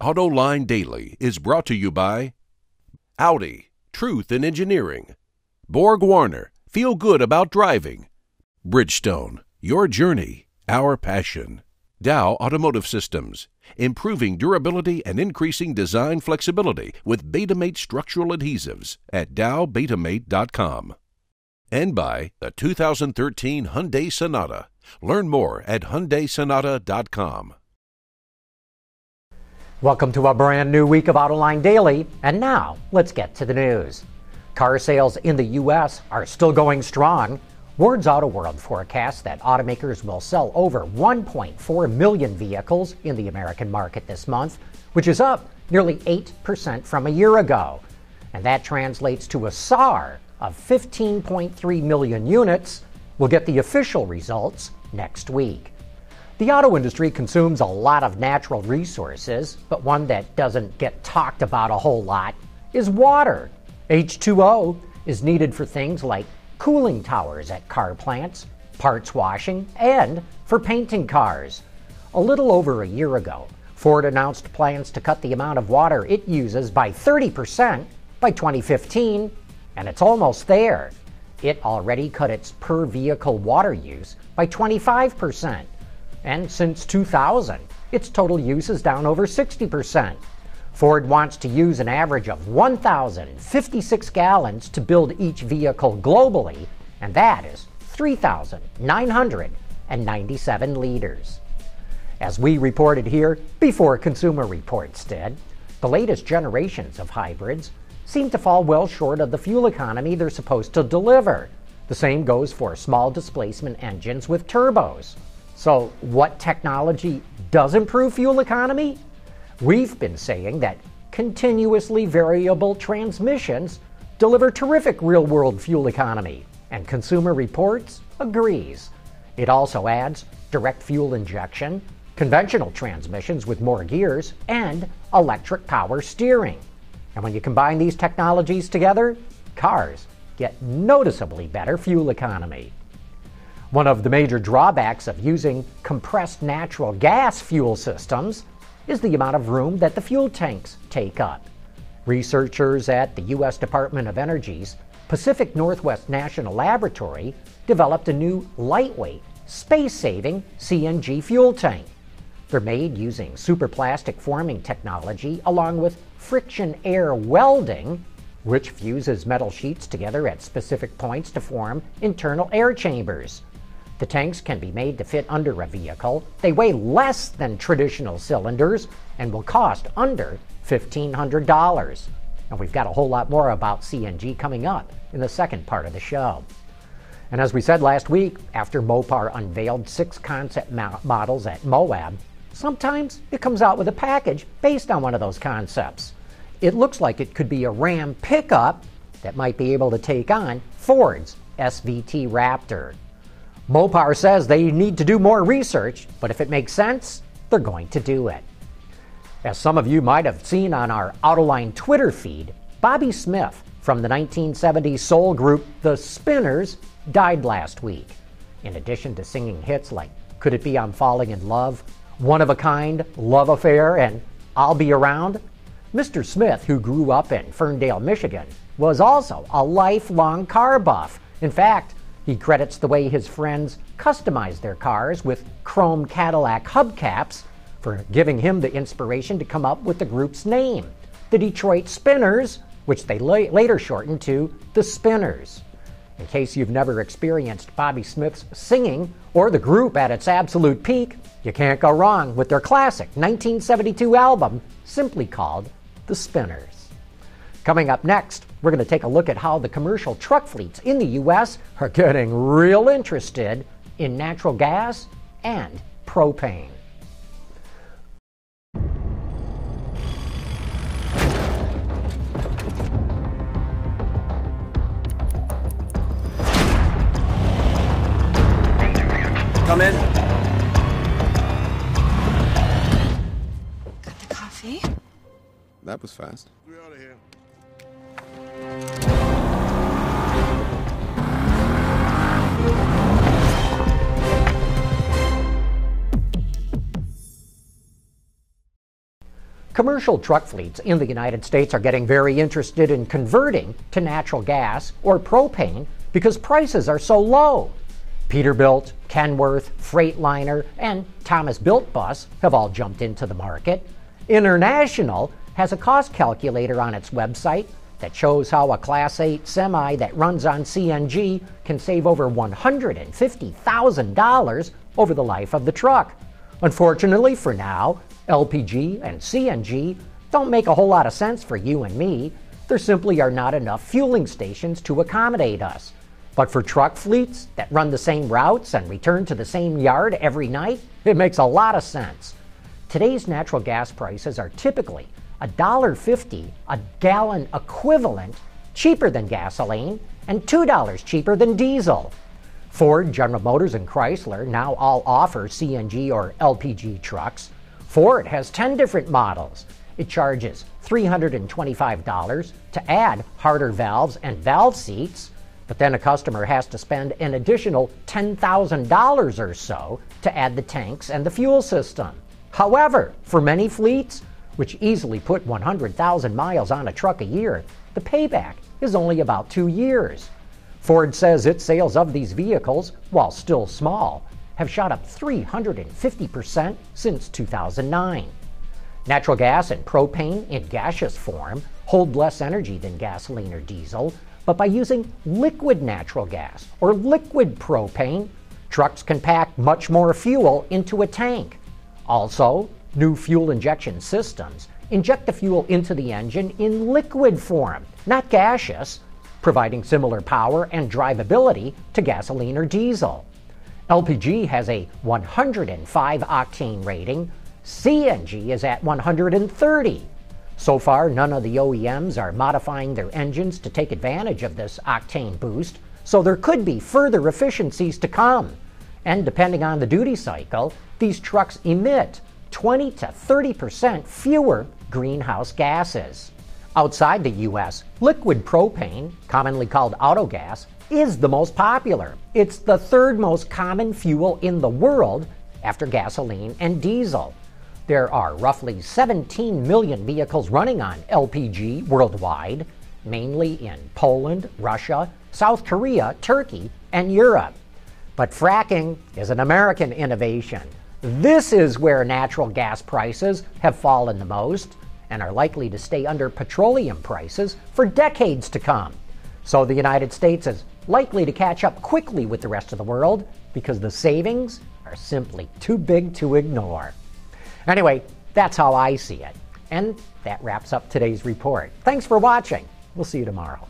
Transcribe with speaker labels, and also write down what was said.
Speaker 1: AutoLine Daily is brought to you by Audi, Truth in Engineering, Borg Warner, Feel Good About Driving, Bridgestone, Your Journey, Our Passion, Dow Automotive Systems, improving durability and increasing design flexibility with Betamate structural adhesives at dowbetamate.com. And by the 2013 Hyundai Sonata. Learn more at hyundaisonata.com.
Speaker 2: Welcome to a brand new week of Autoline Daily, and now let's get to the news. Car sales in the U.S. are still going strong. Ward's Auto World forecasts that automakers will sell over 1.4 million vehicles in the American market this month, which is up nearly 8% from a year ago. And that translates to a SAAR of 15.3 million units. We'll get the official results next week. The auto industry consumes a lot of natural resources, but one that doesn't get talked about a whole lot is water. H2O is needed for things like cooling towers at car plants, parts washing, and for painting cars. A little over a year ago, Ford announced plans to cut the amount of water it uses by 30% by 2015, and it's almost there. It already cut its per vehicle water use by 25%. And since 2000, its total use is down over 60%. Ford wants to use an average of 1,056 gallons to build each vehicle globally, and that is 3,997 liters. As we reported here before Consumer Reports did, the latest generations of hybrids seem to fall well short of the fuel economy they're supposed to deliver. The same goes for small displacement engines with turbos. So, what technology does improve fuel economy? We've been saying that continuously variable transmissions deliver terrific real world fuel economy, and Consumer Reports agrees. It also adds direct fuel injection, conventional transmissions with more gears, and electric power steering. And when you combine these technologies together, cars get noticeably better fuel economy. One of the major drawbacks of using compressed natural gas fuel systems is the amount of room that the fuel tanks take up. Researchers at the U.S. Department of Energy's Pacific Northwest National Laboratory developed a new lightweight, space saving CNG fuel tank. They're made using superplastic forming technology along with friction stir welding, which fuses metal sheets together at specific points to form internal air chambers. The tanks can be made to fit under a vehicle. They weigh less than traditional cylinders and will cost under $1,500. And we've got a whole lot more about CNG coming up in the second part of the show. And as we said last week, after Mopar unveiled six concept mo- models at Moab, sometimes it comes out with a package based on one of those concepts. It looks like it could be a Ram pickup that might be able to take on Ford's SVT Raptor. Mopar says they need to do more research, but if it makes sense, they're going to do it. As some of you might have seen on our Autoline Twitter feed, Bobby Smith from the 1970s soul group The Spinners died last week. In addition to singing hits like Could It Be I'm Falling in Love, One of a Kind, Love Affair, and I'll Be Around, Mr. Smith, who grew up in Ferndale, Michigan, was also a lifelong car buff. In fact, he credits the way his friends customized their cars with chrome Cadillac hubcaps for giving him the inspiration to come up with the group's name, the Detroit Spinners, which they la- later shortened to the Spinners. In case you've never experienced Bobby Smith's singing or the group at its absolute peak, you can't go wrong with their classic 1972 album, simply called The Spinners. Coming up next, we're going to take a look at how the commercial truck fleets in the U.S. are getting real interested in natural gas and propane.
Speaker 3: Come in.
Speaker 4: Got the coffee?
Speaker 3: That was fast.
Speaker 2: Commercial truck fleets in the United States are getting very interested in converting to natural gas or propane because prices are so low. Peterbilt, Kenworth, Freightliner, and Thomas Built Bus have all jumped into the market. International has a cost calculator on its website that shows how a Class 8 semi that runs on CNG can save over $150,000 over the life of the truck. Unfortunately, for now, LPG and CNG don't make a whole lot of sense for you and me. There simply are not enough fueling stations to accommodate us. But for truck fleets that run the same routes and return to the same yard every night, it makes a lot of sense. Today's natural gas prices are typically $1.50 a gallon equivalent cheaper than gasoline and $2 cheaper than diesel. Ford, General Motors, and Chrysler now all offer CNG or LPG trucks. Ford has 10 different models. It charges $325 to add harder valves and valve seats, but then a customer has to spend an additional $10,000 or so to add the tanks and the fuel system. However, for many fleets, which easily put 100,000 miles on a truck a year, the payback is only about two years. Ford says its sales of these vehicles, while still small, have shot up 350% since 2009. Natural gas and propane in gaseous form hold less energy than gasoline or diesel, but by using liquid natural gas or liquid propane, trucks can pack much more fuel into a tank. Also, new fuel injection systems inject the fuel into the engine in liquid form, not gaseous, providing similar power and drivability to gasoline or diesel. LPG has a 105 octane rating, CNG is at 130. So far, none of the OEMs are modifying their engines to take advantage of this octane boost, so there could be further efficiencies to come. And depending on the duty cycle, these trucks emit 20 to 30 percent fewer greenhouse gases. Outside the U.S., liquid propane, commonly called autogas, is the most popular. It's the third most common fuel in the world after gasoline and diesel. There are roughly 17 million vehicles running on LPG worldwide, mainly in Poland, Russia, South Korea, Turkey, and Europe. But fracking is an American innovation. This is where natural gas prices have fallen the most and are likely to stay under petroleum prices for decades to come. So the United States is likely to catch up quickly with the rest of the world because the savings are simply too big to ignore. Anyway, that's how I see it. And that wraps up today's report. Thanks for watching. We'll see you tomorrow.